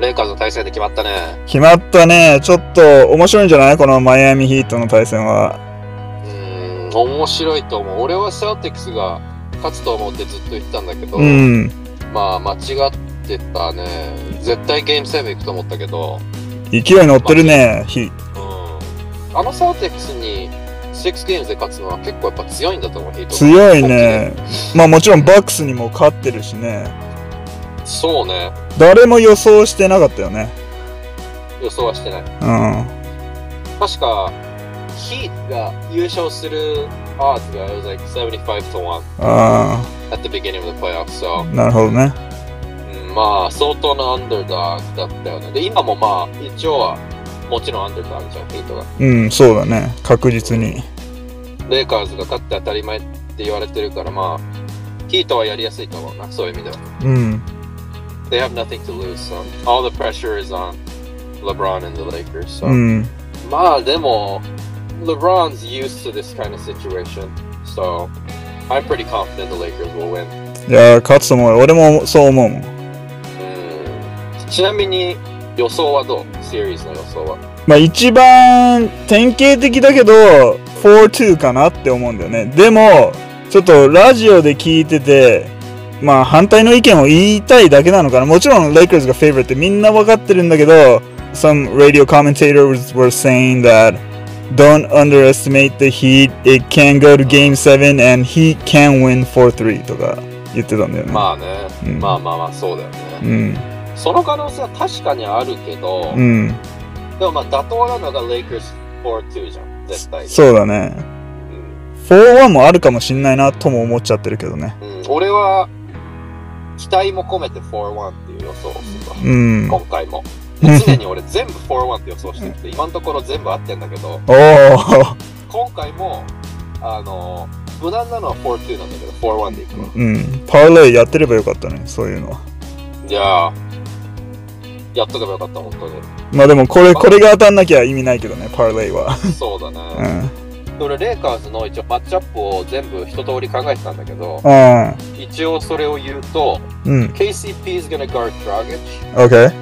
レイカーズの対戦で決まったね。決まったね。ちょっと面白いんじゃない？このマイアミヒートの対戦は。うーん、面白いと思う。俺はセルティックスが勝つと思ってずっと言ってたんだけど、うん。まあ間違ってたね。絶対ゲームセブン行くと思ったけど、勢い乗ってるね、ヒうん。あのセルティックスに6ゲームで勝つのは結構やっぱ強いんだと思う、ヒート。強いね。まあもちろんバックスにも勝ってるしね。そうね。誰も予想してなかったよね。予想はしてない。うん。確か、ヒートが優勝する odds が it was like 75 to 1あ at the beginning of the playoffs. So, あ、なるほどね。うんまあ、相当なアンダーダーだったよね。で、今もまあ、一応は、もちろんアンダーダーじゃん、ヒートが。うん、そうだね。確実に。レイカーズが勝って当たり前って言われてるから、まあ、ヒートはやりやすいと思うな、そういう意味では。うん。They have nothing to lose, so all the pressure is on LeBron and the Lakers. So. うん。まあ、でも、LeBron's used to this kind of situation, so I'm pretty confident the Lakers will win. いやー、勝つと思うよ。俺もそう思うもん。うんちなみに予想はどうシリーズの予想は。まあ一番典型的だけど、4-2かなって思うんだよね。でも、ちょっとラジオで聞いてて、まあ反対の意見を言いたいだけなのかな。もちろん Lakers が favorite ってみんな分かってるんだけど、some radio commentators were saying that don't underestimate the Heat. It can go to game 7 and Heat can win 4-3とか言ってたんだよね。まあね、うんまあまあまあそうだようね。ん。その可能性は確かにあるけど、うん。でもまあ妥当なのが Lakers 4-2じゃん、絶対に。そうだね。4-1もあるかもしんないなとも思っちゃってるけどね。うんうん俺は期待も込めて4-1っていう予想をするわ。うん。今回も。うん常に俺全部4-1って予想してて、今のところ全部合ってんだけど。今回も、あの、無難なのは4-2なんだけど、4-1でいくわ。うん。パーレイやってればよかったね、そういうのは。いやー、やっとけばよかった、本当に。まあでもこれ、これが当たんなきゃ意味ないけどね、パーレイは。そうだうね。ん。俺、レイカーズの一応マッチアップを全部一通り考えてたんだけど、うん。一応それを言うと、うん。KCP is gonna guard Dragic, OK。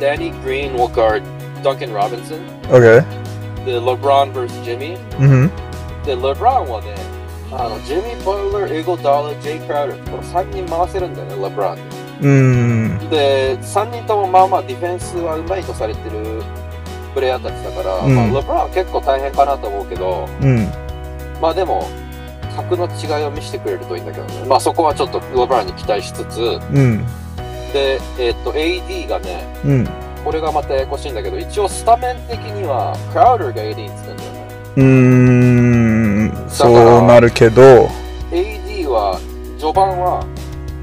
Danny Green will guard Duncan Robinson, OK。で、LeBron vs. Jimmy, うん。で、LeBron はね、あの、ジミー・バトラー、エゴ・ダーラ、ジェイ・クラウダー、この3人回せるんだよね、LeBron。うん。で、3人ともまあまあディフェンスはうまいとされてるプレイヤーたちだから、うんまあ、レブランは結構大変かなと思うけど、うん。まあでも、格の違いを見せてくれるといいんだけどね。まあそこはちょっとレブランに期待しつつ、うん。で、えっと、AD がね、うん。これがまたややこしいんだけど、一応スタメン的には、クラウダーが AD につくんだよね。うーん。そうなるけど、AD は、序盤は、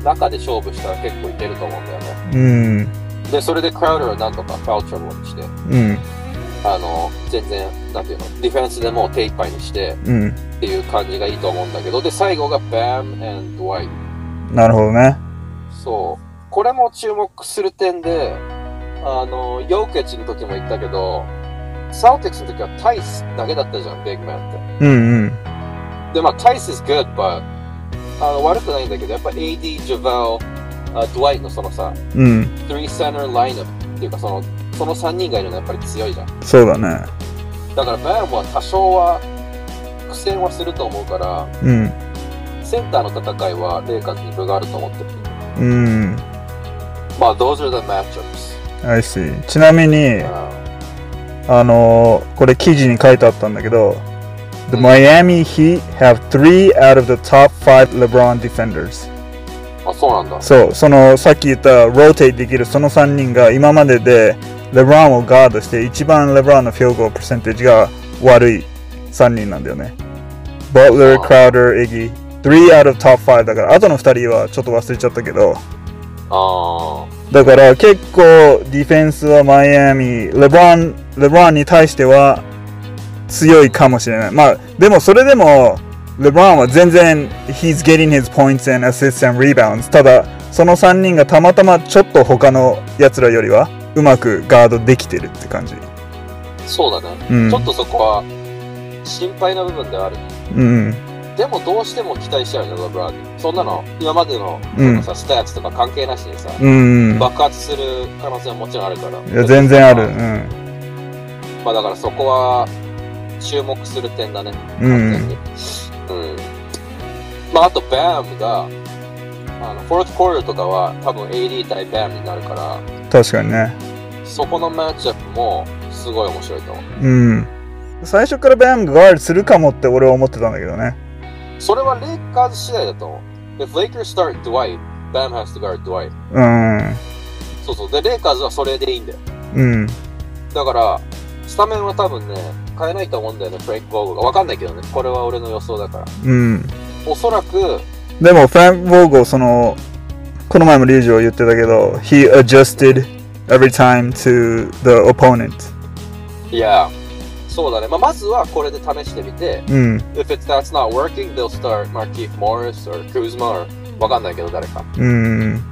中で勝負したら結構いけると思うんだよね。うん。で、それでクラウダーはなんとかファウルトラブルにして、うん。あの、全然、なんていうの、ディフェンスでもう手一杯にして、うん。っていう感じがいいと思うんだけど、で、最後が Bam and Dwight。なるほどね。そう。これも注目する点で、あの、ヨーケッチの時も言ったけど、サウティックスの時はタイスだけだったじゃん、ビッグマンって。うんうん。で、まあ、タイス is good, but、あの、悪くないんだけど、やっぱ AD、ジョヴェル、あドワイトのそのさ、うん。3 center ラインアップっていうか、その、その3人がいるのはやっぱり強いじゃん。そうだね。だから、バンは多少は苦戦はすると思うから、うん。センターの戦いはレイカーズに分があると思ってる。うん。まあ、those are the matchups. I see. ちなみに、あのーこれ記事に書いてあったんだけど、The Miami Heat have three out of the top five LeBron defenders. あ、そうなんだ。そう、そのさっき言ったローテイできるその3人が今まででレブランをガードして一番レブランのフィールドパーセンテージが悪い3人なんだよね。Butler, あ Crowder, Iggy. 3 out of top 5だから、あとの2人はちょっと忘れちゃったけど、あだから結構ディフェンスはマイアミ、レブロン、レブロンに対しては強いかもしれない。まあ、でもそれでも、レブロンは全然、he's getting his points and assists and rebounds。ただ、その3人がたまたまちょっと他の奴らよりはうまくガードできてるって感じ。あ、そうだね。うん。ちょっとそこは心配な部分ではある。うん。でもどうしても期待しちゃうよレブロンに。そんなの、今までのうんさ、スタッツとか関係なしにさ、うん。爆発する可能性はもちろんあるから。いや、全然ある。うん。まあだからそこは注目する点だね。うん完全に。うん。まああと、バームが、あの、フォースコールとかは多分 AD 対バームになるから、確かにね。そこのマッチアップもすごい面白いと思う。うん。最初からバンがガードするかもって俺は思ってたんだけどね。それはレイカーズ次第だと思う。If Lakers start Dwight, Bam has to guard Dwight. うん。そうそう。で、レイカーズはそれでいいんだよ。うん。だから、スタメンは多分ね、変えないと思うんだよね、フレンク・ボーグが。わかんないけどね。これは俺の予想だから。うん。おそらく、でも、フランク・ボーゴ、その、この前もリュウジは言ってたけど、he adjusted every time to the opponent. いや、そうだね。まあ、まずはこれで試してみて、うん。if it's that's not working, they'll start Markeith Morris or Kuzma or わかんないけど誰か。うん。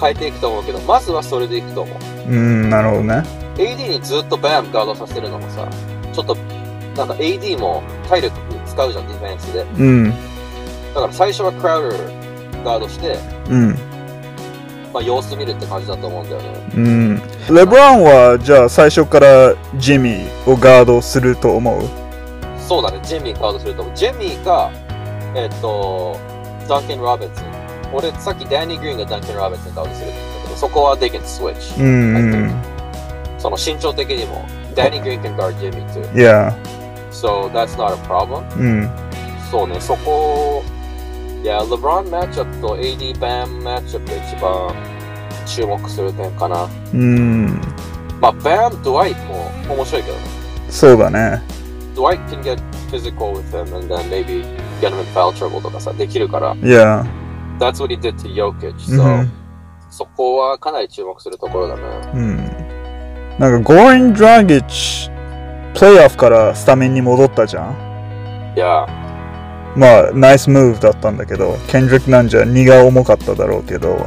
変えていくと思うけど、まずはそれでいくと思う。うん、なるほどね。AD にずっとバムガードさせるのもさ、ちょっと、なんか AD も体力使うじゃん、ディフェンスで。うん。だから最初はクラウダーガードして、うん。まあ様子見るって感じだと思うんだよね。うん。レブランは、じゃあ最初からジミーをガードすると思う？そうだね、ジェミーガードすると思う。ジェミーか、えっと、ダンケン・ロビンソン。俺、さっきダニー・グリーンがダンケン・ロビンソンガードするって言ったけど、そこは they can switch。うん。その身長的にも、ダニー・グリーン can guard Jimmy too. Yeah. So that's not a problem. うん。そうね、そこ、いや、レブロンマッチアップと AD バンマッチアップが一番注目する点かな。うん。まあ、バン、ドワイトも面白いけどね。そうだね。Dwight can get physical with him and then maybe get him in foul trouble とかさ、できるから。Yeah. That's what he did to Jokic. う So, ん。そこはかなり注目するところだね。うん。なんか、ゴーリン・ドラギッチ、プレイオフからスタメンに戻ったじゃん。いや、まあ、ナイスムーブだったんだけど、ケンドリックなんじゃ荷が重かっただろうけど、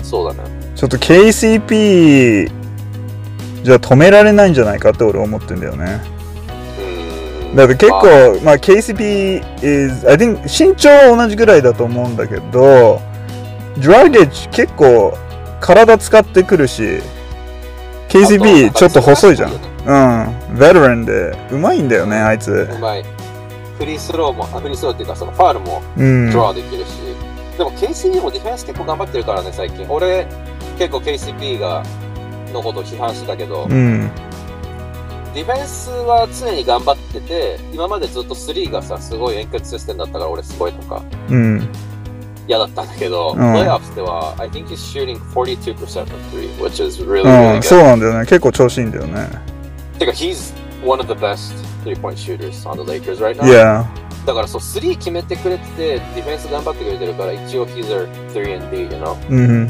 そうだね。ちょっと KCP じゃ止められないんじゃないかって俺思ってんだよね。だって結まあ構、まあ KCP is, I think 身長は同じぐらいだと思うんだけど、ドラゲッジ結構体使ってくるし、KCP ちょっと細いじゃん。うん。ベテランでうまいんだよね、あいつ。うまい。フリースローも、あフリースローっていうか、そのファールもうん。ドラーできるし、でも KCP もディフェンス結構頑張ってるからね、最近。俺、結構 KCP が、のことを批判してたけど、うん。ディフェンスは常に頑張ってて、今までずっと3がさ、すごいエンクシステムだったから俺すごいとかうん。嫌だったんだけど、んプレイオフでは、I think he's shooting 42% of 3, which is really, う really ん、good. そうなんだよね。結構調子いいんだよね。てか、he's one of the best three-point shooters on the Lakers right now. Yeah. だからそう、3決めてくれてて、ディフェンス頑張ってくれてるから、一応 he's our 3 and D, you know? うん。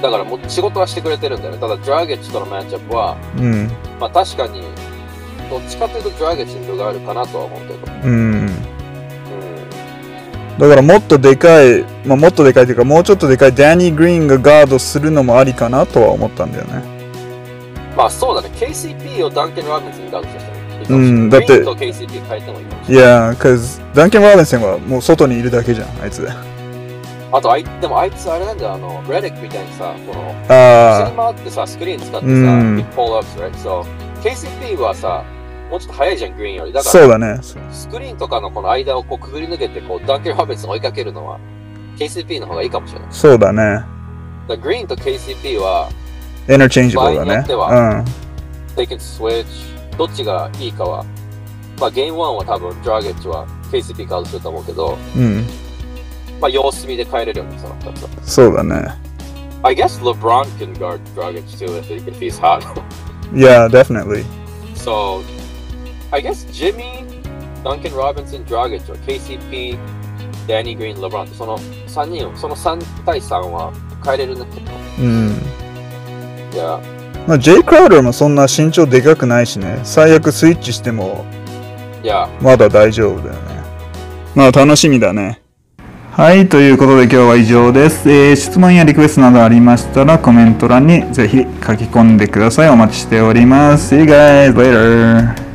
だからもう仕事はしてくれてるんだよね。ただ、ドラゲッジとのマッチアップは、うん。まあ確かに、どっちかというとドラゲッジに分があるかなとは思うけど。うん。うん。だからもっとでかい、まあ、もっとでかいというか、もうちょっとでかいダニー・グリーンがガードするのもありかなとは思ったんだよね。まあそうだね。KCP をダンケン・ロビンソンにガードさせたかもしれない。うんだってグリーンと KCP 変えてもいいかもしれない。いやー、cause ダンケン・ロビンソンはもう外にいるだけじゃん、あいつ。あとあい、でもあいつあれなんだよ、あの、レディックみたいにさ、この、走り回ってさ、スクリーン使ってさ、うん big pull-ups、right? So, KCP はさ、もうちょっと速いじゃん、グリーンより。だから、そうだね。スクリーンとかのこの間をこうくぐり抜けて、こう、ダンカン・ロビンソンを追いかけるのは、KCP の方がいいかもしれない。そうだね。だからグリーンと KCP は、 interchangeable だね。うん。they can switch。どっちがいいかは、まあ、ゲーム1は多分、ドラギッチは KCP ガードすると思うけど、うん。まあ、様子見で変えれるよね、その2つは。そうだね。I guess LeBron can guard Dragic too if, he- if he's hot. Yeah, definitely. so, I guess Jimmy, Duncan Robinson, Dragic は KCP、Danny Green、LeBron その3人を、その3対3は変えれるね。うん。いや、まあ、J. クラウダーもそんな身長でかくないしね。最悪スイッチしてもまだ大丈夫だよね。まあ楽しみだね。はい、ということで今日は以上です。えー質問やリクエストなどありましたらコメント欄にぜひ書き込んでください。お待ちしております。See you guys later!